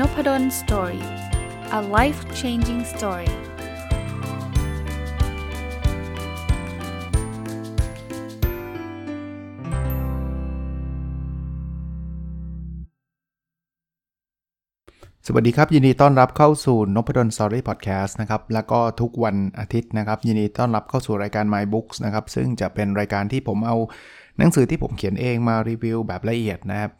Nopadol Story a life changing story สวัสดีครับ ยินดีต้อนรับเข้าสู่นพดล Story Podcast นะครับแล้วก็ทุกวันอาทิตย์นะครับ ยินดีต้อนรับเข้าสู่รายการ My Books นะครับ ซึ่งจะเป็นรายการที่ผมเอาหนังสือที่ผมเขียนเองมารีวิวแบบละเอียดนะครับ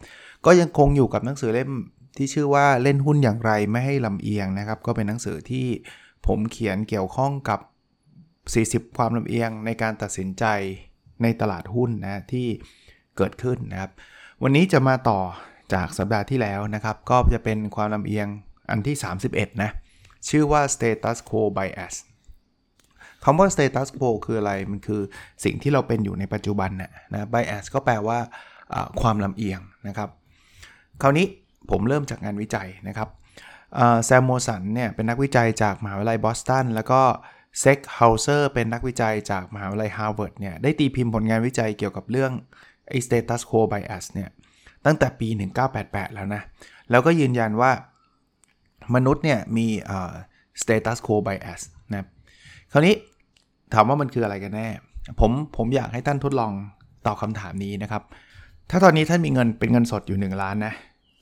ก็ยังคงอยู่กับหนังสือเล่ม ที่ชื่อว่าเล่นหุ้นอย่างไรไม่ให้ลำเอียงนะครับ ก็เป็นหนังสือที่ผมเขียนเกี่ยวข้องกับ 40 ความลำเอียงในการตัดสินใจในตลาดหุ้นนะที่เกิดขึ้นนะครับ วันนี้จะมาต่อจากสัปดาห์ที่แล้วนะครับ ก็จะเป็นความลำเอียงอันที่ 31 นะ ชื่อว่า status quo bias คำว่า status quo คืออะไร มันคือสิ่งที่เราเป็นอยู่ในปัจจุบันนะนะ bias ก็แปลว่าความลำเอียงนะครับ คราวนี้ ผมเริ่มจากงานวิจัยนะครับ Samuelson เนี่ยเป็นนักวิจัยจากมหาวิทยาลัยบอสตันแล้วก็ Zeckhauser เป็นนักวิจัยจากมหาวิทยาลัยฮาร์วาร์ดเนี่ยได้ตีพิมพ์ผลงานวิจัยเกี่ยวกับเรื่องไอ้ status quo bias เนี่ยตั้งแต่ปี 1988 แล้วนะ แล้วก็ยืนยันว่ามนุษย์เนี่ยมี status quo bias นะคราวนี้ถามว่ามันคืออะไรกันแน่ ผมผมอยากให้ท่านทดลองตอบคำถามนี้นะครับ ถ้าตอนนี้ท่านมีเงินเป็นเงินสดอยู่ 1 ล้านนะ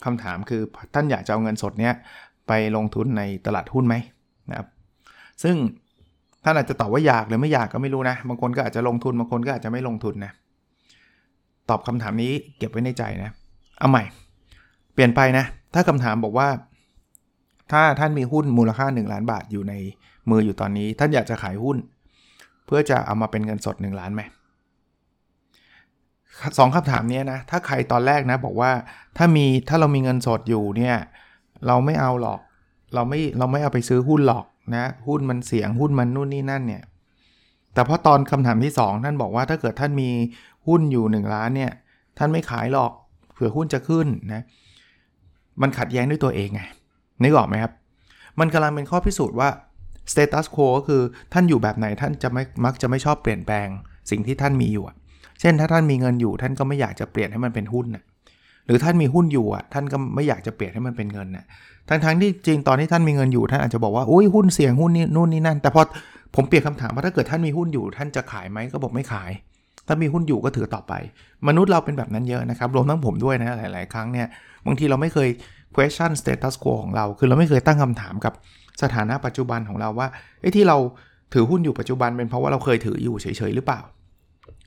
คำถามคือท่านอยากจะเอาเงินสดเนี้ยไปลงทุนในตลาดหุ้นไหมนะครับ ซึ่งท่านอาจจะตอบว่าอยากหรือไม่อยากก็ไม่รู้นะ บางคนก็อาจจะลงทุน บางคนก็อาจจะไม่ลงทุนนะ ตอบคำถามนี้เก็บไว้ในใจนะ เอาใหม่ เปลี่ยนไปนะ ถ้าคำถามบอกว่า ถ้าท่านมีหุ้นมูลค่า 1 ล้านบาทอยู่ในมืออยู่ตอนนี้ ท่านอยากจะขายหุ้น เพื่อจะเอามาเป็นเงินสด 1 ล้านไหม สองคำถามนี้นะ ถ้าใครตอนแรกนะบอกว่าถ้ามีถ้าเรามีเงินสดอยู่เนี่ยเราไม่เอาหรอก เราไม่เราไม่เอาไปซื้อหุ้นหรอกนะหุ้นมันเสี่ยงหุ้นมันนู่นนี่นั่นเนี่ยแต่พอตอนคำถามที่ 2 ท่านบอกว่าถ้าเกิดท่านมีหุ้นอยู่ 1 ล้านเนี่ยท่านไม่ขายหรอกเผื่อหุ้นจะขึ้นนะมันขัดแย้งด้วยตัวเองไงนึกออกไหมครับ มันกำลังเป็นข้อพิสูจน์ว่า status quo ก็คือท่านอยู่แบบไหนท่านจะไม่มักจะไม่ชอบเปลี่ยนแปลงสิ่งที่ท่านมีอยู่ เช่นถ้าท่านมีเงินอยู่ ท่านก็ไม่อยากจะเปลี่ยนให้มันเป็นหุ้นนะหรือท่านมีหุ้นอยู่อะท่านก็ไม่อยากจะเปลี่ยนให้มันเป็นเงินนะทั้งทั้งที่จริงตอนที่ท่านมีเงินอยู่ท่านอาจจะบอกว่าอุ้ยหุ้นเสี่ยงหุ้นนี่นู่นนี่นั่น แต่พอผมเปลี่ยนคำถามว่าถ้าเกิดท่านมีหุ้นอยู่ ท่านจะขายไหมก็บอกไม่ขาย ถ้ามีหุ้นอยู่ก็ถือต่อไป มนุษย์เราเป็นแบบนั้นเยอะนะครับรวมทั้งผมด้วยนะหลาย ๆ ครั้งเนี่ยบางทีเราไม่เคย question status quo ของเรา คือเราไม่เคยตั้งคำถามกับสถานะปัจจุบันของเราว่าไอ้ที่เราถือหุ้นอยู่ปัจจุบันเป็นเพราะว่าเราเคยถืออยู่เฉย ๆ หรือเปล่า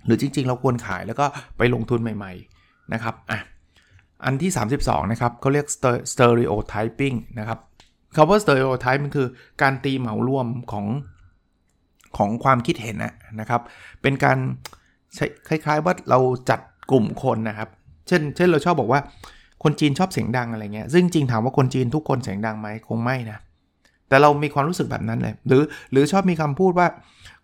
หรือจริง ๆ เราควรขายแล้วก็ไปลงทุนใหม่ ๆ นะครับอะอันที่ 32 นะครับเขาเรียก stereotyping นะครับคำว่า stereotype มันคือการตีเหมารวมของของความคิดเห็นนะครับ เป็นการคล้ายๆว่าเราจัดกลุ่มคนนะครับ เช่น เช่นเราชอบบอกว่าคนจีนชอบเสียงดังอะไรเงี้ย ซึ่งจริงถามว่าคนจีนทุกคนเสียงดังไหมคงไม่นะ แต่เรามีความรู้สึกแบบนั้นเลย หรือ หรือชอบมีคำพูดว่า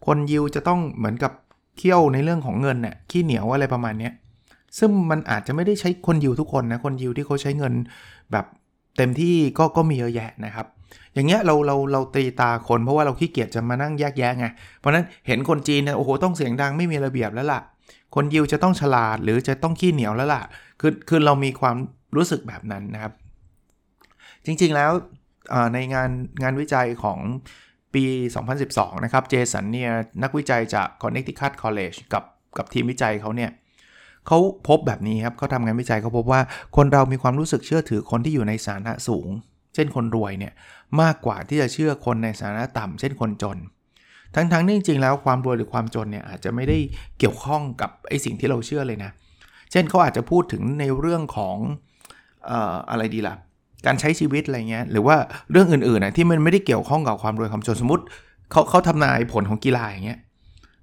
คนยิวจะต้องเหมือนกับ เที่ยวในเรื่องของเงินเนี่ยขี้เหนียวอะไรประมาณนี้ซึ่งมันอาจจะไม่ได้ใช้คนยิวทุกคนนะ คนยิวที่เขาใช้เงินแบบเต็มที่ก็ก็มีเยอะแยะนะครับ อย่างเงี้ยเราเราเราตีตาคนเพราะว่าเราขี้เกียจจะมานั่งแยกแยะไง เพราะนั้นเห็นคนจีนเนี่ยโอ้โหต้องเสียงดังไม่มีระเบียบแล้วล่ะ คนยิวจะต้องฉลาดหรือจะต้องขี้เหนียวแล้วล่ะ คือคือเรามีความรู้สึกแบบนั้นนะครับ จริงๆแล้วในงานงานวิจัยของ ปี 2012 นะครับ เจสันเนี่ยนักวิจัยจาก Connecticut College กับกับทีมวิจัยเขาเนี่ยเขาพบแบบนี้ครับเขาทำงานวิจัยเขาพบว่าคนเรามีความรู้สึกเชื่อถือคนที่อยู่ในสถานะสูง เช่นคนรวยเนี่ยมากกว่าที่จะเชื่อคนในสถานะต่ำเช่นคนจน ทั้งๆที่จริงๆแล้วความรวยหรือความจนเนี่ยอาจจะไม่ได้เกี่ยวข้องกับไอ้สิ่งที่เราเชื่อเลยนะ เช่นเขาอาจจะพูดถึงในเรื่องของออะไรดีล่ะ การใช้ชีวิตอะไรเงี้ยหรือว่าเรื่องอื่นๆนะที่มันไม่ได้เกี่ยวข้องกับความรวยความจนสมมติเขาเขาทำนายผลของกีฬาอย่างเงี้ย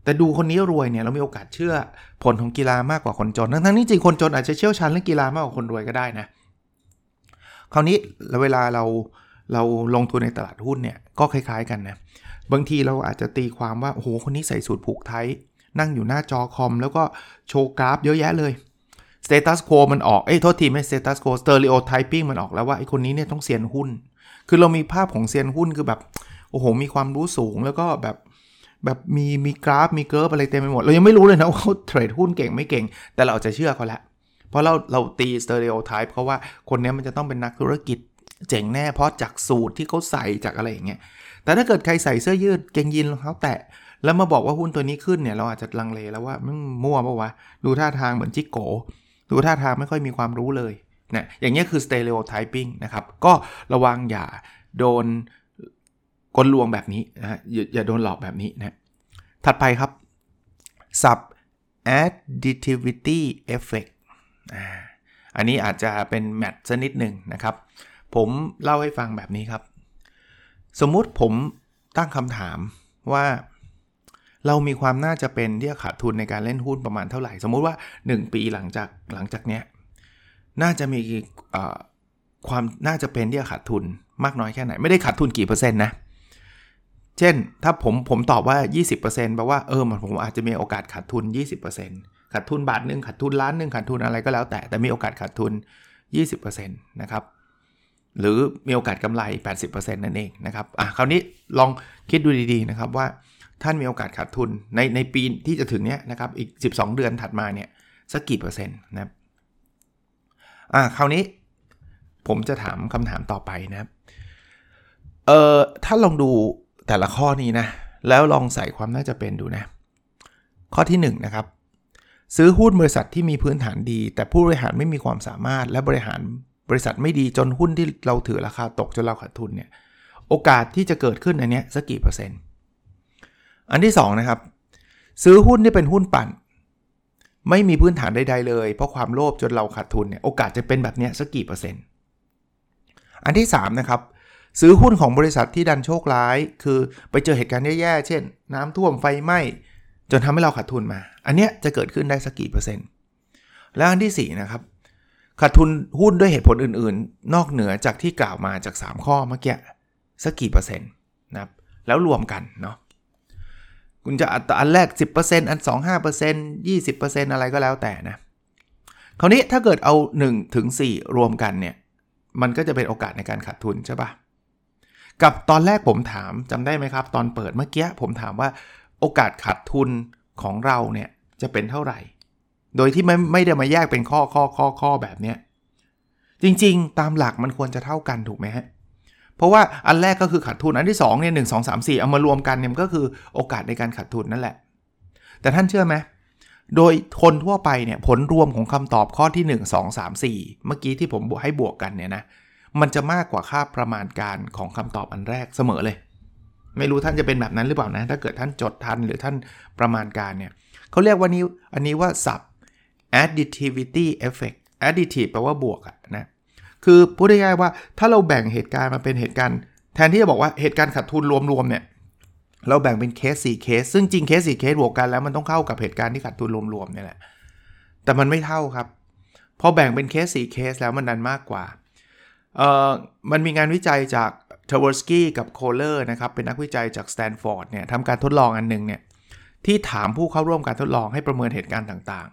แต่ดูคนนี้รวยเนี่ยเรามีโอกาสเชื่อผลของกีฬามากกว่าคนจน ทั้งๆที่จริงคนจนอาจจะเชี่ยวชาญเรื่องกีฬามากกว่าคนรวยก็ได้นะคราวนี้เวลาเราเราลงทุนในตลาดหุ้นเนี่ยก็คล้าย ๆ กันนะบางทีเราอาจจะตีความว่าโอ้โหคนนี้ใส่สูตรผูกไทยนั่งอยู่หน้าจอคอม แล้วก็โชว์กราฟเยอะแยะเลย status quo มันออก เอ้ย โทษทีไม่ status quo stereotyping มันออกแล้วว่าไอ้คนนี้เนี่ยต้องเซียนหุ้น คือเรามีภาพของเซียนหุ้นคือแบบ โอ้โห มีความรู้สูงแล้วก็แบบแบบมีมีกราฟมีเกิร์ฟอะไรเต็มไปหมด เรายังไม่รู้เลยนะว่าเขาเทรดหุ้นเก่งไม่เก่ง แต่เราจะเชื่อเขาแล้วเพราะเราเราตี stereotype เขาว่าคนนี้มันจะต้องเป็นนักธุรกิจเจ๋งแน่เพราะจากสูทที่เขาใส่จากอะไรอย่างเงี้ย แต่ถ้าเกิดใครใส่เสื้อยืดเกงยีนรองเท้าแตะแล้วมาบอกว่าหุ้นตัวนี้ขึ้นเนี่ยเราอาจจะลังเลแล้วว่ามันมั่วปะวะดูท่าทางเหมือนจิ๊กโก๋ ดูท่าทางไม่ค่อยมีความรู้เลยนะอย่างเงี้ยคือ stereotyping นะครับ ก็ระวังอย่าโดนกลลวงแบบนี้นะอย่าอย่าโดนหลอกแบบนี้นะถัดไปครับ sub additivity effect อันนี้อาจจะเป็นแมทสักนิดหนึ่งนะครับ ผมเล่าให้ฟังแบบนี้ครับ สมมุติผมตั้งคำถามว่า เรามีความน่าจะเป็นที่จะขาดทุนในการเล่นหุ้นประมาณเท่าไหร่ สมมุติว่า 1 ปีหลังจากหลังจากเนี้ยน่าจะมีความน่าจะเป็นที่จะขาดทุนมากน้อยแค่ไหน ไม่ได้ขาดทุนกี่เปอร์เซ็นต์นะเช่น ถ้าผมผมตอบว่า 20%แปลว่าเออผมอาจจะมีโอกาสขาดทุน 20%ขาดทุนบาทหนึ่งขาดทุนล้านหนึ่งขาดทุนอะไรก็แล้ว แต่แต่มีโอกาสขาดทุน 20%นะครับหรือมีโอกาสกำไร 80%นั่นเองนะครับอะคราวนี้ลองคิดดูดีๆนะครับว่า ท่านมีโอกาสขาดทุนในในปีที่จะถึงเนี้ยนะครับอีก 12 เดือนถัดมาเนี่ยสักกี่เปอร์เซ็นต์นะครับอ่าคราวนี้ผมจะถามคำถามต่อไปนะครับเอ่อถ้าลองดูแต่ละข้อนี้นะแล้วลองใส่ความน่าจะเป็นดูนะข้อที่1นนะครับซื้อหุ้นบริษัทที่มีพื้นฐานดี แต่ผู้บริหารไม่มีความสามารถและบริหารบริษัทไม่ดีจนหุ้นที่เราถือราคาตกจนเราขาดทุนเนี่ยโอกาสที่จะเกิดขึ้นในนี้สักกี่เปอร์เซ็นต์ อันที่2นะครับซื้อหุ้นที่เป็นหุ้นปั่น ไม่มีพื้นฐานใดๆเลย เพราะความโลภจนเราขาดทุนเนี่ยโอกาสจะเป็นแบบนี้สักกี่เปอร์เซ็นต์อันที่3นะครับซื้อหุ้นของบริษัทที่ดันโชคร้าย คือไปเจอเหตุการณ์แย่ๆ เช่น น้ำท่วมไฟไหม้จนทำให้เราขาดทุนมา อันเนี้ยจะเกิดขึ้นได้สักกี่เปอร์เซ็นต์ แล้วอันที่4นะครับขาดทุนหุ้นด้วยเหตุผลอื่นๆ นอกเหนือจากที่กล่าวมาจาก 3 ข้อเมื่อกี้สักกี่เปอร์เซ็นต์นะครับแล้วรวมกันเนาะ คุณจะอันแรก 10%อัน 2 5% 20%อะไรก็แล้วแต่นะ คราวนี้ถ้าเกิดเอา1ถึง4รวมกันเนี่ย มันก็จะเป็นโอกาสในการขาดทุนใช่ปะกับตอนแรกผมถามจำได้ไหมครับ ตอนเปิดเมื่อกี้ผมถามว่าโอกาสขาดทุนของเราเนี่ยจะเป็นเท่าไหร่ โดยที่ไม่ไม่ได้มาแยกเป็นข้อข้อข้อข้อแบบเนี้ยจริง ๆ ตามหลักมันควรจะเท่ากันถูกไหมฮะ เพราะว่าอันแรกก็คือขาดทุน อันที่2เนี่ยหนึ่งสองสามสี่เอามารวมกันเนี่ยก็คือโอกาสในการขาดทุนนั่นแหละ แต่ท่านเชื่อไหมโดยคนทั่วไปเนี่ยผลรวมของคำตอบข้อที่ 1 2 3 4 เมื่อกี้ที่ผมให้บวกกันเนี่ยนะมันจะมากกว่าค่าประมาณการของคำตอบอันแรกเสมอเลย ไม่รู้ท่านจะเป็นแบบนั้นหรือเปล่านะ ถ้าเกิดท่านจดทันหรือท่านประมาณการเนี่ยเขาเรียกว่านี้อันนี้ว่า subadditivity effect additive แปลว่าบวกอะนะ คือพูดง่ายๆว่าถ้าเราแบ่งเหตุการณ์มาเป็นเหตุการณ์ แทนที่จะบอกว่าเหตุการณ์ขาดทุนรวมๆเนี่ยเราแบ่งเป็นเคส4เคส ซึ่งจริงเคส4เคสบวกกันแล้วมันต้องเข้ากับเหตุการณ์ที่ขาดทุนรวมๆเนี่ยแหละแต่มันไม่เท่าครับพอแบ่งเป็นเคส4เคสแล้วมันดันมากกว่าเอ่อมันมีงานวิจัยจาก Tversky กับ Koehler นะครับเป็นนักวิจัยจากสแตนฟอร์ดเนี่ยทำการทดลองอันหนึ่งเนี่ยที่ถามผู้เข้าร่วมการทดลองให้ประเมินเหตุการณ์ต่าง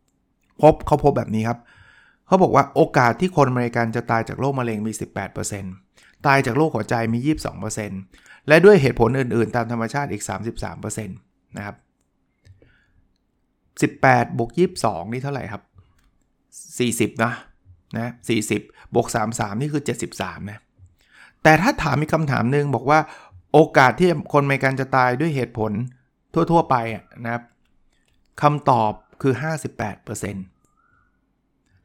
ๆ พบเขาพบแบบนี้ครับ เขาบอกว่าโอกาสที่คนอเมริกันจะตายจากโรคมะเร็งมี 18%ตายจากโรคหัวใจมี 22%และด้วยเหตุผลอื่น ๆ ตามธรรมชาติอีก 33%นะครับ18บวก22 นี่เท่าไหร่ครับ 40 นะนะ40บวก33 นี่คือ 73 นะ แต่ถ้าถามมีคำถามหนึ่งบอกว่าโอกาสที่คนอเมริกันจะตายด้วยเหตุผลทั่ว ๆ ไปนะครับคำตอบคือ 58%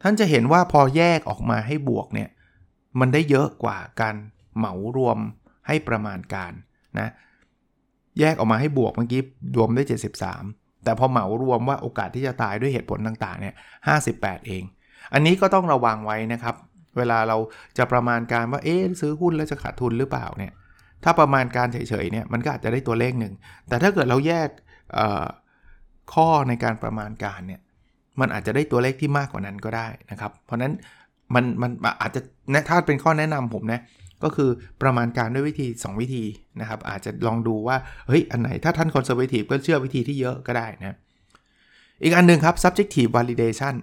ท่านจะเห็นว่าพอแยกออกมาให้บวกเนี่ยมันได้เยอะกว่าการเหมารวมให้ประมาณการนะแยกออกมาให้บวกเมื่อกี้รวมได้ 73 แต่พอเหมารวมว่าโอกาสที่จะตายด้วยเหตุผลต่างๆเนี่ย58 เอง อันนี้ก็ต้องระวังไว้นะครับ เวลาเราจะประมาณการว่าเอ๊ซื้อหุ้นแล้วจะขาดทุนหรือเปล่าเนี่ยถ้าประมาณการเฉยๆเนี่ยมันก็อาจจะได้ตัวเลขหนึ่งแต่ถ้าเกิดเราแยกข้อในการประมาณการเนี่ย มันอาจจะได้ตัวเลขที่มากกว่านั้นก็ได้นะครับ เพราะนั้นมันมันอาจจะถ้าเป็นข้อแนะนำผมนะก็คือประมาณการด้วยวิธี 2 วิธีนะครับ อาจจะลองดูว่าเฮ้ยอันไหนถ้าท่านคอนเซอร์เวทีฟก็เชื่อวิธีที่เยอะก็ได้นะอีกอันนึงครับ subjective validation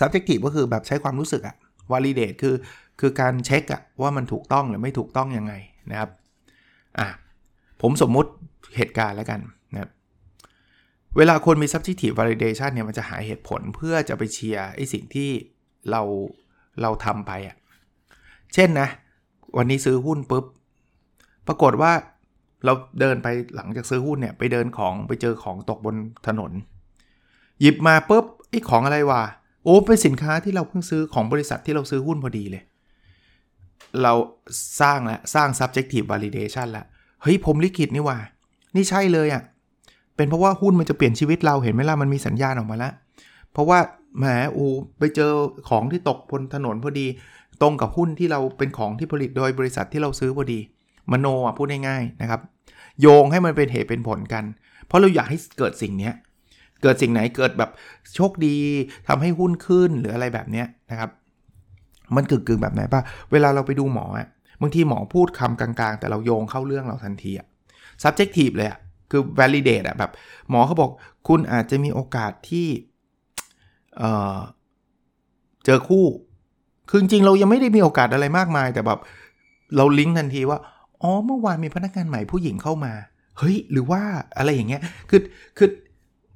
subjective ก็คือแบบใช้ความรู้สึกอะ validate คือคือการเช็คอะว่ามันถูกต้องหรือไม่ถูกต้องยังไงนะครับอะผมสมมุติเหตุการณ์แล้วกันนะครับ เวลาคนมี subjective validation เนี่ยมันจะหาเหตุผลเพื่อจะไปเชียร์ไอ้สิ่งที่เราเราทำไปอะเช่นนะ วันนี้ซื้อหุ้นปุ๊บ ปรากฏว่าเราเดินไปหลังจากซื้อหุ้นเนี่ย ไปเดินของไปเจอของตกบนถนน หยิบมาปุ๊บไอ้ของอะไรวะโอ้เป็นสินค้าที่เราเพิ่งซื้อของบริษัทที่เราซื้อหุ้นพอดีเลย เราสร้างแล้วสร้าง subjective validation ล้วเฮ้ยผมลิขิตนี่ว่า นี่ใช่เลยอะ่ะ เป็นเพราะว่าหุ้นมันจะเปลี่ยนชีวิตเราเห็นไหมล่ะมันมีสัญญาณออกมาแล้ว เพราะว่าแหมอูไปเจอของที่ตกบนถนนพอดี ตรงกับหุ้นที่เราเป็นของที่ผลิตโดยบริษัทที่เราซื้อพอดี มโนอะพูดง่ายๆนะครับ โยงให้มันเป็นเหตุเป็นผลกัน เพราะเราอยากให้เกิดสิ่งนี้เกิดสิ่งไหนเกิดแบบโชคดีทำให้หุ้นขึ้นหรืออะไรแบบนี้นะครับ มันกึ่งๆแบบไหนป่ะเวลาเราไปดูหมออะบางทีหมอพูดคำกลางๆ แต่เราโยงเข้าเรื่องเราทันทีอะ subjective เลยอะ คือ validate อะแบบหมอเขาบอกคุณอาจจะมีโอกาสที่เเจอคู่ คือจริงเรายังไม่ได้มีโอกาสอะไรมากมาย แต่แบบเราลิงก์ทันทีว่า อ๋อเมื่อวานมีพนักงานใหม่ผู้หญิงเข้ามา เฮ้ย หรือว่าอะไรอย่างเงี้ย คือคือ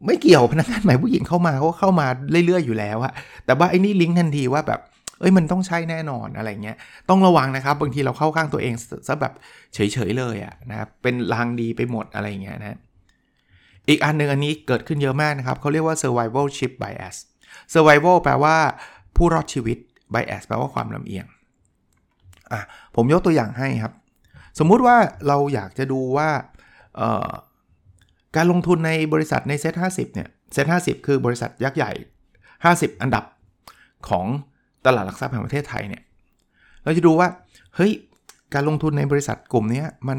ไม่เกี่ยวพนักงานใหม่ผู้หญิงเข้ามาเขาเข้ามาเรื่อยๆอยู่แล้วอะแต่ว่าไอ้นี่ลิงก์ทันทีว่าแบบ เอ้ยมันต้องใช่แน่นอนอะไรเงี้ยต้องระวังนะครับ บางทีเราเข้าข้างตัวเองซะแบบเฉยๆเลยอะนะครับเป็นลางดีไปหมดอะไรเงี้ยนะอีกอันหนึ่งอันนี้เกิดขึ้นเยอะมากนะครับเขาเรียกว่า survivalship bias survival แปลว่าผู้รอดชีวิต bias แปลว่าความลำเอียงอะผมยกตัวอย่างให้ครับ สมมุติว่าเราอยากจะดูว่าการลงทุนในบริษัทในเซ็ต50เนี่ยเซ็ต50คือบริษัทยักษ์ใหญ่ 50 อันดับของ ตลาดหลักทรัพย์แห่งประเทศไทยเนี่ย เราจะดูว่า เฮ้ย การลงทุนในบริษัทกลุ่มนี้มัน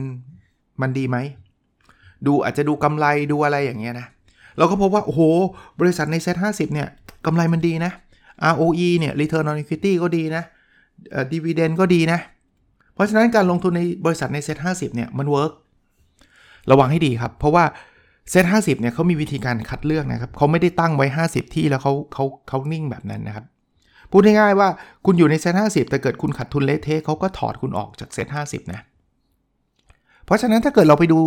มันดีไหม ดูอาจจะดูกำไรดูอะไรอย่างเงี้ยนะ เราก็พบว่า โอ้โห บริษัทใน SET50เนี่ยกำไรมันดีนะ ROE เนี่ย Return on Equity ก็ดีนะ Dividend ก็ดีนะ เพราะฉะนั้นการลงทุนในบริษัทใน SET50 เนี่ยมัน work ระวังให้ดีครับ เพราะว่า SET50เนี่ยเขามีวิธีการคัดเลือกนะครับเขาไม่ได้ตั้งไว้ 50 ที่แล้วเขาเขาเขานิ่งแบบนั้นนะครับ พูดง่ายๆว่าคุณอยู่ใน SET50แต่เกิดคุณขาดทุนเละเทะเขาก็ถอดคุณออกจาก SET50นะเพราะฉะนั้นถ้าเกิดเราไปดู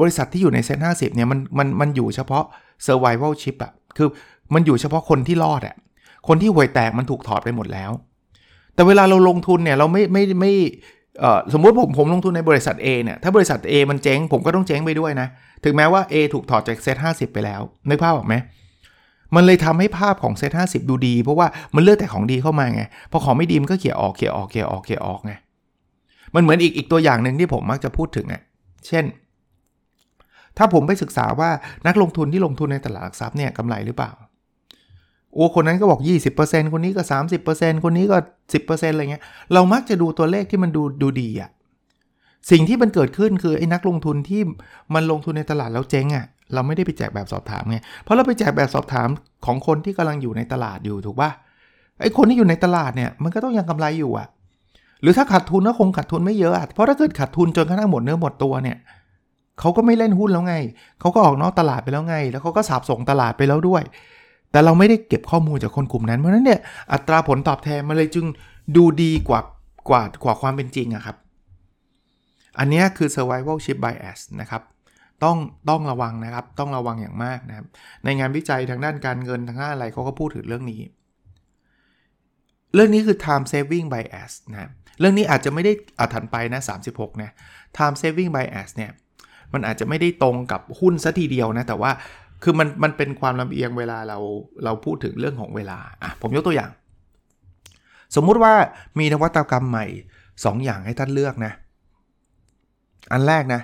บริษัทที่อยู่ในเซ็ต50เนี่ยมันมันมันอยู่เฉพาะ survival chip อะคือมันอยู่เฉพาะคนที่รอดอะคนที่ห่วยแตกมันถูกถอดไปหมดแล้ว แต่เวลาเราลงทุนเนี่ยเราไม่ไม่ไม่สมมุติผมผมลงทุนในบริษัท A เนี่ยถ้าบริษัท A มันเจ๊งผมก็ต้องเจ๊งไปด้วยนะ ถึงแม้ว่า A ถูกถอดจากเซ็ต50ไปแล้ว นึกภาพออกไหม มันเลยทำให้ภาพของเซต50ดูดี เพราะว่ามันเลือกแต่ของดีเข้ามาไง พอของไม่ดีมันก็เขี่ยออกเขี่ยออกเขี่ยออกเขี่ยออกไง มันเหมือนอีกอีกตัวอย่างหนึ่งที่ผมมักจะพูดถึงอะ เช่น ถ้าผมไปศึกษาว่านักลงทุนที่ลงทุนในตลาดหลักทรัพย์เนี่ยกำไรหรือเปล่า โอ้คนนั้นก็บอก 20%คนนี้ก็ 30%คนนี้ก็ 10%อะไรเงี้ย เรามักจะดูตัวเลขที่มันดูดูดีอะสิ่งที่มันเกิดขึ้นคือไอ้นักลงทุนที่มันลงทุนในตลาดแล้วเจ๊งอะ เราไม่ได้ไปแจกแบบสอบถามไง เพราะเราไปแจกแบบสอบถามของคนที่กำลังอยู่ในตลาดอยู่ถูกปะไอ้คนที่อยู่ในตลาดเนี่ยมันก็ต้องยังกำไรอยู่อะหรือถ้าขาดทุนก็คงขาดทุนไม่เยอะอะเพราะถ้าเกิดขาดทุนจนกระทั่งหมดเนื้อหมดตัวเนี่ยเขาก็ไม่เล่นหุ้นแล้วไง เขาก็ออกนอกตลาดไปแล้วไง แล้วเขาก็สับส่งตลาดไปแล้วด้วย แต่เราไม่ได้เก็บข้อมูลจากคนกลุ่มนั้น เพราะนั้นเนี่ยอัตราผลตอบแทนมันเลยจึงดูดีกว่ากว่ากว่าความเป็นจริงอะครับ อันนี้คือ survivalship bias นะครับ ต้องต้องระวังนะครับ ต้องระวังอย่างมากนะครับ ในงานวิจัยทางด้านการเงินทางด้านอะไรเขาก็พูดถึงเรื่องนี้ เรื่องนี้คือ time saving bias นะเรื่องนี้อาจจะไม่ได้อาถันไปนะ 36นะ time saving bias เนี่ยมันอาจจะไม่ได้ตรงกับหุ้นซะทีเดียวนะ แต่ว่าคือมันมันเป็นความลำเอียงเวลาเราเราพูดถึงเรื่องของเวลาอะผมยกตัวอย่าง สมมุติว่ามีนวัตกรรมใหม่ 2 อย่างให้ท่านเลือกนะ อันแรกนะ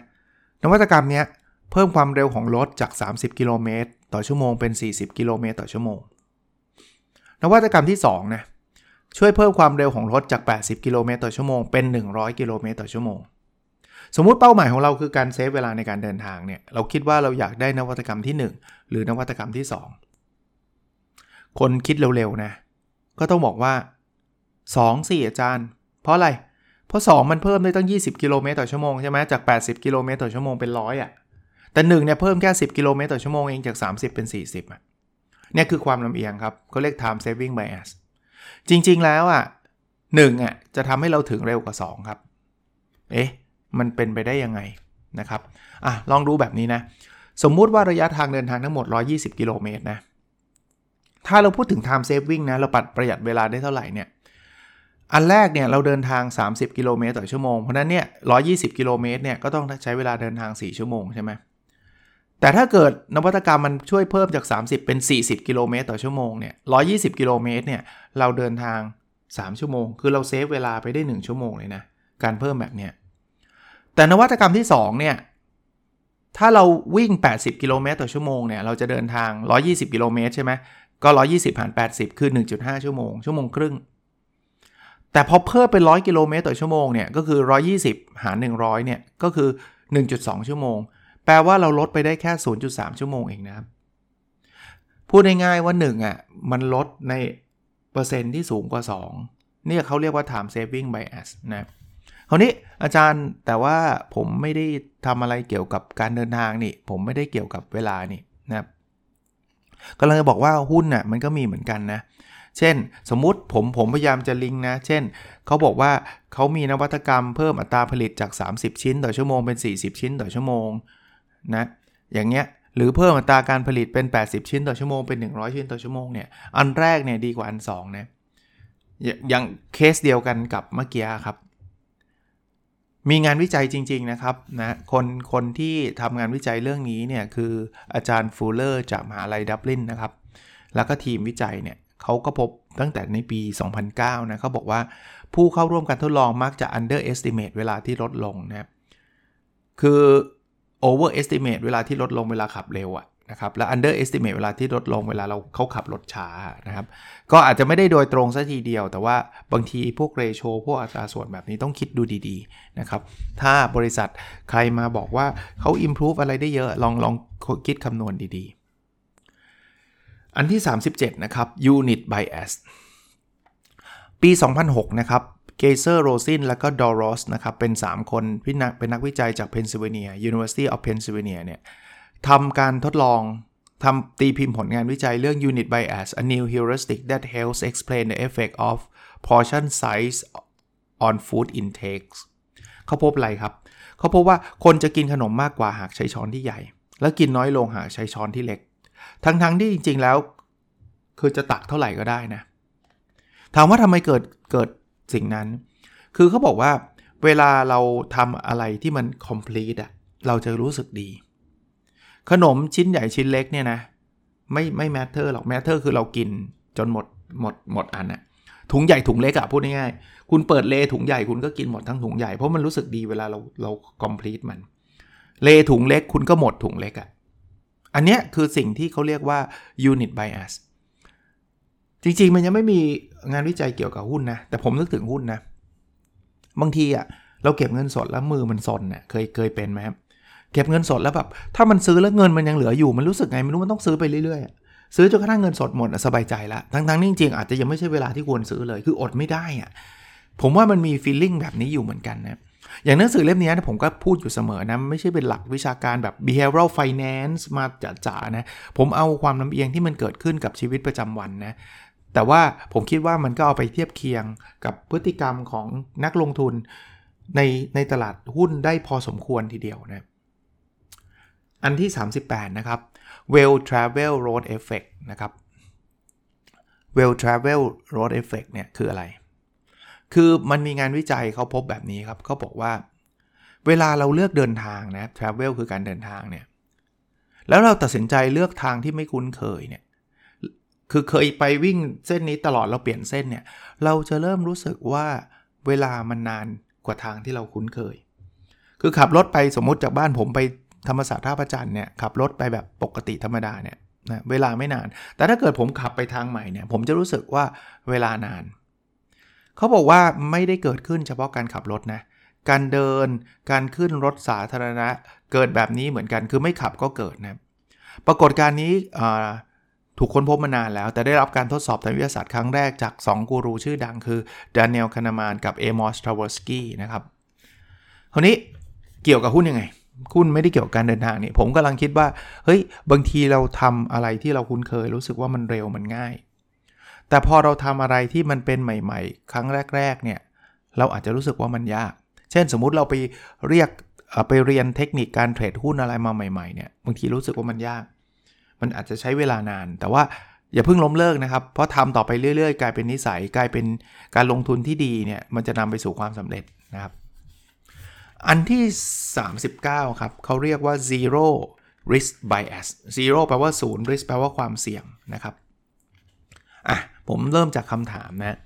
นวัตกรรมเนี้ เพิ่มความเร็วของรถจาก 30 กิโลเมตรต่อชั่วโมงเป็น 40 กิโลเมตรต่อชั่วโมง นวัตกรรมที่2นะช่วยเพิ่มความเร็วของรถจาก 80 กิโลเมตรต่อชั่วโมงเป็น 100 กิโลเมตรต่อชั่วโมง สมมุติเป้าหมายของเราคือการเซฟเวลาในการเดินทางเนี่ย เราคิดว่าเราอยากได้นวัตกรรมที่ 1 หรือนวัตกรรมที่ 2 คนคิดเร็วๆนะ ก็ต้องบอกว่า2สี่อาจารย์ เพราะอะไร เพราะ 2 มันเพิ่มได้ตั้ง 20 กิโลเมตรต่อชั่วโมงใช่ไหมจาก 80 กิโลเมตรต่อชั่วโมงเป็นร้อยอะ แต่1เนี่ยเพิ่มแค่ 10 กิโลเมตรต่อชั่วโมงเองจาก 30 เป็น 40อะเนี่ยคือความลำเอียงครับเขาเรียก time saving bias จริงๆแล้วอะหนึ่งอะจะทำให้เราถึงเร็วกว่า 2 ครับ เอ๊ะ มันเป็นไปได้ยังไงนะครับอะลองดูแบบนี้นะ สมมุติว่าระยะทางเดินทางทั้งหมด 120 กิโลเมตรนะ ถ้าเราพูดถึง time saving นะ เราปัดประหยัดเวลาได้เท่าไหร่เนี่ย อันแรกเนี่ยเราเดินทาง 30 กิโลเมตรต่อชั่วโมง เพราะนั้นเนี่ย 120 กิโลเมตรเนี่ยก็ต้องใช้เวลาเดินทาง 4 ชั่วโมงใช่ไหม แต่ถ้าเกิดนวัตกรรมมันช่วยเพิ่มจาก 30 เป็น 40 กิโลเมตรต่อชั่วโมงเนี่ย 120 กิโลเมตรเนี่ย เราเดินทาง 3 ชั่วโมง คือเราเซฟเวลาไปได้ 1 ชั่วโมงเลยนะ การเพิ่มแบบเนี้ย แต่นวัตกรรมที่ 2 เนี่ย ถ้าเราวิ่ง 80 กิโลเมตรต่อชั่วโมงเนี่ย เราจะเดินทาง 120 กิโลเมตรใช่ไหม ก็ 120หาร80 คือ 1.5 ชั่วโมง ชั่วโมงครึ่ง แต่พอเพิ่มเป็น 100 กิโลเมตรต่อชั่วโมงเนี่ย ก็คือ 120 หาร 100 เนี่ย ก็คือ 1.2 ชั่วโมง แปลว่าเราลดไปได้แค่ 0.3 ชั่วโมงเองนะครับ พูดง่ายๆว่า1อะมันลดในเปอร์เซ็นต์ที่สูงกว่า 2 เนี่ยเขาเรียกว่า time saving bias นะคราวนี้อาจารย์แต่ว่าผมไม่ได้ทำอะไรเกี่ยวกับการเดินทางนี่ ผมไม่ได้เกี่ยวกับเวลานี่นะครับกำลังจะบอกว่าหุ้นน่ะมันก็มีเหมือนกันนะ เช่น สมมุติผมผมพยายามจะลิงก์นะ เช่น เขาบอกว่าเขามีนวัตกรรมเพิ่มอัตราผลิตจาก 30 ชิ้นต่อชั่วโมงเป็น 40 ชิ้นต่อชั่วโมง นะอย่างเงี้ยหรือเพิ่มอัตราการผลิตเป็น 80 ชิ้นต่อชั่วโมงเป็น 100 ชิ้นต่อชั่วโมงเนี่ยอันแรกเนี่ยดีกว่าอัน2นะอย่างเคสเดียวกันกับเมื่อกี้ครับ มีงานวิจัยจริง ๆ นะครับนะคนคนที่ทำงานวิจัยเรื่องนี้เนี่ยคืออาจารย์ฟูลเลอร์จากมหาลัยดับลินนะครับ แล้วก็ทีมวิจัยเนี่ยเขาก็พบตั้งแต่ในปี 2009 นะเขาบอกว่าผู้เข้าร่วมการทดลองมักจะ underestimate เวลาที่ลดลงนะครับคือ overestimate เวลาที่ลดลงเวลาขับเร็วอะนะครับและ underestimate เวลาที่ลดลงเวลาเราเขาขับรถช้านะครับ ก็อาจจะไม่ได้โดยตรงซะทีเดียว แต่ว่าบางทีพวก ratio พวกอัตราส่วนแบบนี้ต้องคิดดูดีๆนะครับถ้าบริษัทใครมาบอกว่าเขา improve อะไรได้เยอะ ลองลองคิดคำนวณดีๆ อันที่ 37 นะครับ unit bias ปี 2006 นะครับ Geier Rozin และก็ Doros นะครับเป็น 3 คนพี่นักเป็นนักวิจัยจากเพนซิลเวเนีย University of Pennsylvania เนี่ยทำการทดลองทำตีพิมพ์ผลงานวิจัยเรื่อง unit bias a new heuristic that helps explain the effect of portion size on food intakes เขาพบอะไรครับ เขาพบว่าคนจะกินขนมมากกว่าหากใช้ช้อนที่ใหญ่ และกินน้อยลงหากใช้ช้อนที่เล็ก ทั้งๆทที่จริง ๆ แล้ว คือจะตักเท่าไหร่ก็ได้นะ ถามว่าทำไมเกิดเกิด สิ่งนั้น คือเขาบอกว่าเวลาเราทำอะไรที่มัน complete อะเราจะรู้สึกดี ขนมชิ้นใหญ่ชิ้นเล็กเนี่ยนะ ไม่ไม่ matter หรอก matter คือเรากินจนหมดหมดหมดอันอะถุงใหญ่ถุงเล็กอะพูดง่ายๆคุณเปิดเลถุงใหญ่คุณก็กินหมดทั้งถุงใหญ่ เพราะมันรู้สึกดีเวลาเราเรา complete มัน เลถุงเล็กคุณก็หมดถุงเล็กอะอันเนี้ยคือสิ่งที่เขาเรียกว่า unit bias จริงๆ มันยังไม่มีงานวิจัยเกี่ยวกับหุ้นนะ แต่ผมนึกถึงหุ้นนะ บางทีอะ่ะเราเก็บเงินสดแล้วมือมันสนเนะ่ยเคยเคยเป็นไหมครับเก็บเงินสดแล้วแบบถ้ามันซื้อแล้วเงินมันยังเหลืออยู่มันรู้สึกไงไม่รู้มันต้องซื้อไปเรื่อยๆซื้อจนกระทั่งเงินสดหมดสบายใจละทั้งๆนี่จริงๆอาจจะยังไม่ใช่เวลาที่ควรซื้อเลยคืออดไม่ได้อะ่ะผมว่ามันมีฟีลลิ่งแบบนี้อยู่เหมือนกันนะอย่างหนังสือเล่มนี้นะผมก็พูดอยู่เสมอนะ ไม่ใช่เป็นหลักวิชาการแบบ behavioral finance มาจ๋าๆนะ ผมเอาความลำเอียงที่มันเกิดขึ้นกับชีวิตประจำวันนะ แต่ว่าผมคิดว่ามันก็เอาไปเทียบเคียงกับพฤติกรรมของนักลงทุนในในตลาดหุ้นได้พอสมควรทีเดียวนะ อันที่ 38 นะครับ well travel road effect นะครับ well travel road effect เนี่ยคืออะไร คือมันมีงานวิจัยเขาพบแบบนี้ครับเขาบอกว่า เวลาเราเลือกเดินทางนะ travel คือการเดินทางเนี่ย แล้วเราตัดสินใจเลือกทางที่ไม่คุ้นเคยเนี่ย คือเคยไปวิ่งเส้นนี้ตลอดเราเปลี่ยนเส้นเนี่ย เราจะเริ่มรู้สึกว่าเวลามันนานกว่าทางที่เราคุ้นเคย คือขับรถไปสมมติจากบ้านผมไปธรรมศาสตร์ท่าพระจันเนี่ยขับรถไปแบบปกติธรรมดาเนี่ยนะเวลาไม่นาน แต่ถ้าเกิดผมขับไปทางใหม่เนี่ย ผมจะรู้สึกว่าเวลานาน เขาบอกว่าไม่ได้เกิดขึ้นเฉพาะการขับรถนะ การเดิน การขึ้นรถสาธารณะ เกิดแบบนี้เหมือนกัน คือไม่ขับก็เกิดนะ ปรากฏการนี้ ถูกค้นพบมานานแล้ว แต่ได้รับการทดสอบทางวิทยาศาสตร์ครั้งแรกจาก 2 กูรูชื่อดังคือดานิเอลคานามานกับเอมอสทราวสกี้นะครับคราวนี้เกี่ยวกับหุ้นยังไงหุ้นไม่ได้เกี่ยวกับการเดินทางนี่ผมกำลังคิดว่าเฮ้ยบางทีเราทำอะไรที่เราคุ้นเคย รู้สึกว่ามันเร็วมันง่าย แต่พอเราทำอะไรที่มันเป็นใหม่ ๆ ครั้งแรก ๆ เนี่ยเราอาจจะรู้สึกว่ามันยาก เช่น สมมุติเราไปเรียกไปเรียนเทคนิคการเทรดหุ้นอะไรมาใหม่ๆเนี่ยบางทีรู้สึกว่ามันยาก มันอาจจะใช้เวลานาน แต่ว่าอย่าเพิ่งล้มเลิกนะครับ เพราะทำต่อไปเรื่อยๆ กลายเป็นนิสัยกลายเป็นการลงทุนที่ดีเนี่ยมันจะนำไปสู่ความสำเร็จนะครับ อันที่ 39 ครับเขาเรียกว่า zero risk bias zero แปลว่าศูนย์ risk แปลว่าความเสี่ยงนะครับอะผมเริ่มจากคำถามนะ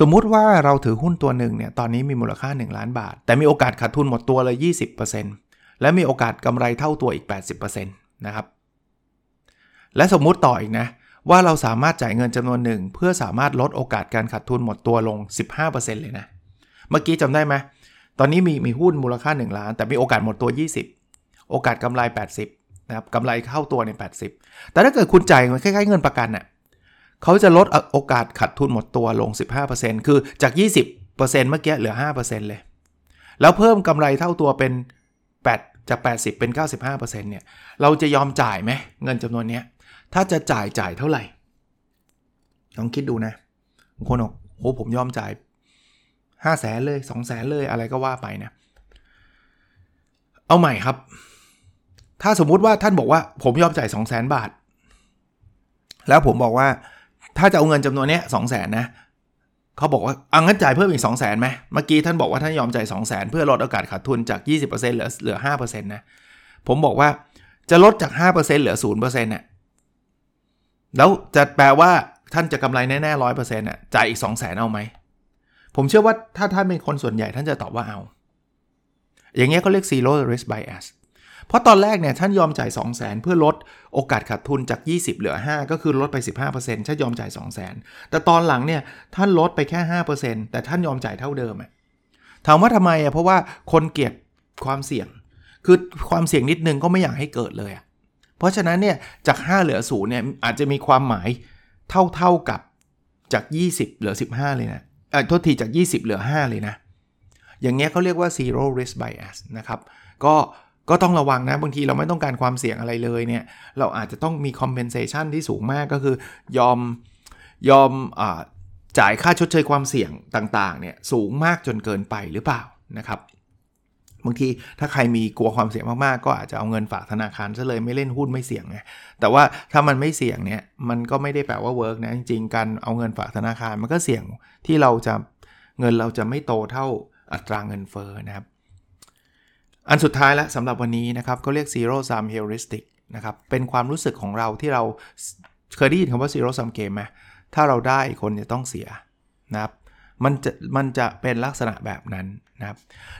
สมมุติว่าเราถือหุ้นตัวหนึ่งเนี่ยตอนนี้มีมูลค่า 1 ล้านบาท แต่มีโอกาสขาดทุนหมดตัวเลย 20%และมีโอกาสกำไรเท่าตัวอีก 80%นะครับ และสมมุติต่ออีกนะ ว่าเราสามารถจ่ายเงินจำนวนหนึ่ง เพื่อสามารถลดโอกาสการขาดทุนหมดตัวลง 15%เลยนะ เมื่อกี้จำได้ไหมตอนนี้มีมีหุ้นมูลค่า 1 ล้าน แต่มีโอกาสหมดตัว 20 โอกาสกำไร 80นะครับกำไรเข้าตัวใน 80 แต่ถ้าเกิดคุณจ่ายคล้ายๆเงินประกันน่ะเขาจะลดโอกาสขาดทุนหมดตัวลง 15%คือจาก 20%เมื่อกี้เหลือ 5%เลย แล้วเพิ่มกำไรเท่าตัวเป็น 8 จาก 80 เป็น 95%เนี่ย เราจะยอมจ่ายไหมเงินจำนวนเนี้ย ถ้าจะจ่ายจ่ายเท่าไหร่ลองคิดดูนะบางคนบอกโอ้ผมยอมจ่ายห้าแสนเลยสองแสนเลยอะไรก็ว่าไปนะ เอาใหม่ครับ ถ้าสมมุติว่าท่านบอกว่า ผมยอมจ่ายสองแสนบาท แล้วผมบอกว่า ถ้าจะเอาเงินจำนวนนี้สองแสนนะเขาบอกว่าเอางั้นจ่ายเพิ่มอีกสองแสนไหมเมื่อกี้ท่านบอกว่าท่านยอมจ่ายสองแสนเพื่อลดโอกาสขาดทุนจาก 20%เหลือเหลือ5%นะผมบอกว่าจะลดจาก 5%เหลือ0%เนี่ย แล้วจะแปลว่าท่านจะกำไรแน่ๆร้อยเปอร์เซ็นต์อะจ่ายอีก2องแสนเอาไหม ผมเชื่อว่าถ้าท่านเป็นคนส่วนใหญ่ท่านจะตอบว่าเอา อย่างเงี้ยเขาเรียก zero risk bias เพราะตอนแรกเนี่ยท่านยอมจ่าย 2 0 0แสนเพื่อลดโอกาสขาดทุนจาก 20 เหลือ 5 ก็คือลดไป 15%ท่านยอมจ่าย 2 0 0แสนแต่ตอนหลังเนี่ยท่านลดไปแค่ 5%แต่ท่านยอมจ่ายเท่าเดิมถามว่าทำไมอะเพราะว่าคนเกลียดความเสี่ยง คือความเสี่ยงนิดนึงก็ไม่อยากให้เกิดเลยอะ เพราะฉะนั้นเนี่ยจาก 5 เหลือ0เนี่ยอาจจะมีความหมายเท่าๆกับจาก 20 เหลือ 15 เลยนะเออโทษทีจาก 20 เหลือ 5 เลยนะ อย่างเงี้ยเขาเรียกว่า zero risk bias นะครับ ก็ก็ต้องระวังนะ บางทีเราไม่ต้องการความเสี่ยงอะไรเลยเนี่ย เราอาจจะต้องมี compensation ที่สูงมากก็คือยอมยอมอจ่ายค่าชดเชยความเสี่ยงต่างๆเนี่ยสูงมากจนเกินไปหรือเปล่านะครับ บางทีถ้าใครมีกลัวความเสี่ยงมากๆ ก็อาจจะเอาเงินฝากธนาคารซะเลยไม่เล่นหุ้นไม่เสี่ยงไงแต่ว่าถ้ามันไม่เสี่ยงเนี่ยมันก็ไม่ได้แปลว่าเวิร์กนะจริงๆการเอาเงินฝากธนาคารมันก็เสี่ยงที่เราจะเงินเราจะไม่โตเท่าอัตราเงินเฟ้อนะครับอันสุดท้ายแล้วสำหรับวันนี้นะครับก็เรียก zero sum heuristic นะครับเป็นความรู้สึกของเราที่เราเคยได้ยินคำว่า zero sum game ไหมถ้าเราได้คนจะต้องเสียนะครับ มันจะมันจะเป็นลักษณะแบบนั้นนะครับ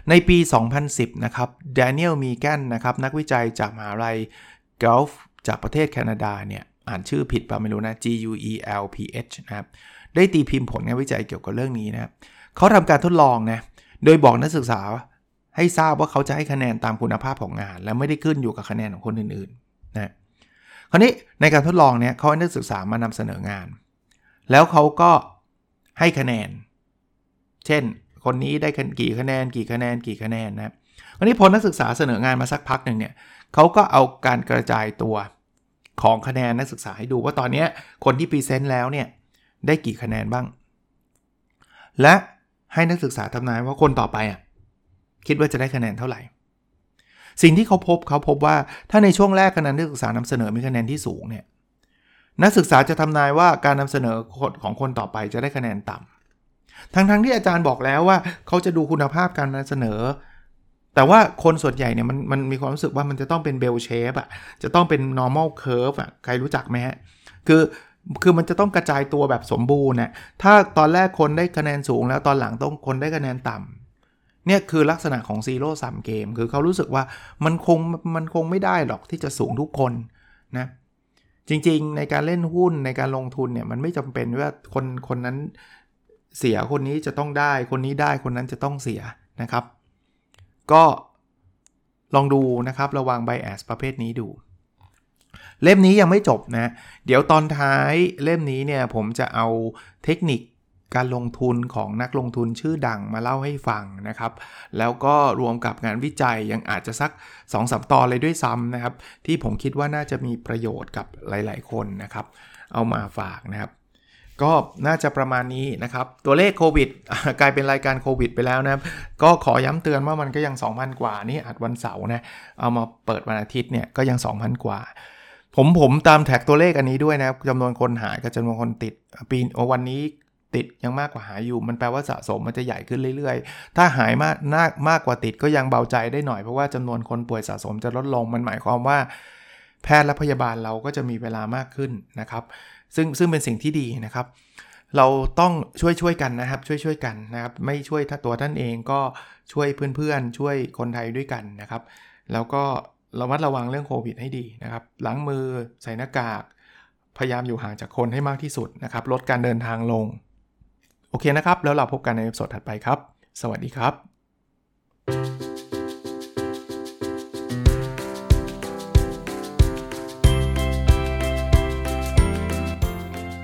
ในปี 2010 นะครับดเนียลมีแกนนะครับนักวิจัยจากมหาลัยกอล์ฟจากประเทศแคนาดาเนี่ยอ่านชื่อผิดป่ะไม่รู้นะ G U E L P H นะครับ ได้ตีพิมพ์ผลงานวิจัยเกี่ยวกับเรื่องนี้นะครับเขาทำการทดลองนะ โดยบอกนักศึกษาให้ทราบว่าเขาจะให้คะแนนตามคุณภาพของงาน และไม่ได้ขึ้นอยู่กับคะแนนของคนอื่นๆนะคราวนี้ในการทดลองเนี่ยเขาให้นักศึกษามานำเสนองาน แล้วเขาก็ให้คะแนน เช่น คนนี้ได้กี่คะแนนกี่คะแนนกี่คะแนนนะครับวันนี้พอนักศึกษาเสนองานมาสักพักหนึ่งเนี่ยเขาก็เอาการกระจายตัวของคะแนนนักศึกษาให้ดูว่าตอนนี้คนที่ present แล้วเนี่ยได้กี่คะแนนบ้าง และให้นักศึกษาทำนายว่าคนต่อไปอะคิดว่าจะได้คะแนนเท่าไหร่ สิ่งที่เขาพบเขาพบว่าถ้าในช่วงแรกคะแนนนักศึกษานำเสนอมีคะแนนที่สูงเนี่ยนักศึกษาจะทำนายว่าการนำเสนอของคนต่อไปจะได้คะแนนต่ำ ทั้งๆทที่อาจารย์บอกแล้วว่าเขาจะดูคุณภาพการนำเสนอ แต่ว่าคนส่วนใหญ่เนี่ยมันมันมีความรู้สึกว่ามันจะต้องเป็นเบลเชฟอะจะต้องเป็น normal curve อะใครรู้จักไหมฮะคือคือมันจะต้องกระจายตัวแบบสมบูรณ์นะถ้าตอนแรกคนได้คะแนนสูง แล้วตอนหลังต้องคนได้คะแนนต่ำเนี่ยคือลักษณะของ zero-sum game คือเขารู้สึกว่ามันคงมันคงไม่ได้หรอกที่จะสูงทุกคนนะจริงๆ ในการเล่นหุ้นในการลงทุนเนี่ยมันไม่จำเป็นว่าคนคนนั้น เสียคนนี้จะต้องได้ คนนี้ได้คนนั้นจะต้องเสียนะครับ ก็ลองดูนะครับ ระวัง bias ประเภทนี้ดู เล่มนี้ยังไม่จบนะ เดี๋ยวตอนท้ายเล่มนี้เนี่ยผมจะเอาเทคนิคการลงทุนของนักลงทุนชื่อดังมาเล่าให้ฟังนะครับ แล้วก็รวมกับงานวิจัยยังอาจจะสัก2อสตอนเลยด้วยซ้ำนะครับ ที่ผมคิดว่าน่าจะมีประโยชน์กับหลาย ๆ คนนะครับ เอามาฝากนะครับ ก็น่าจะประมาณนี้นะครับ ตัวเลขโควิดกลายเป็นรายการโควิดไปแล้วนะก็ขอย้ำเตือนว่ามันก็ยัง 2,000 กว่านี่อัดวันเสาร์นะเอามาเปิดวันอาทิตย์เนี่ยก็ยัง 2,000 กว่า ผมผมตามแท็กตัวเลขอันนี้ด้วยนะจำนวนคนหายกับจำนวนคนติดปีวันนี้ติดยังมากกว่าหายอยู่ มันแปลว่าสะสมมันจะใหญ่ขึ้นเรื่อยๆ ถ้าหายมากมากมากกว่าติดก็ยังเบาใจได้หน่อยเพราะว่าจำนวนคนป่วยสะสมจะลดลงมันหมายความว่า แพทย์และพยาบาลเราก็จะมีเวลามากขึ้นนะครับ ซึ่งซึ่งเป็นสิ่งที่ดีนะครับ เราต้องช่วยช่วยกันนะครับ ช่วยช่วยกันนะครับ ไม่ช่วยถ้าตัวท่านเองก็ช่วยเพื่อนๆ ช่วยคนไทยด้วยกันนะครับ แล้วก็ระมัดระวังเรื่องโควิดให้ดีนะครับล้างมือใส่หน้ากาก พยายามอยู่ห่างจากคนให้มากที่สุดนะครับ ลดการเดินทางลง โอเคนะครับ แล้วเราพบกันในสดถัดไปครับ สวัสดีครับ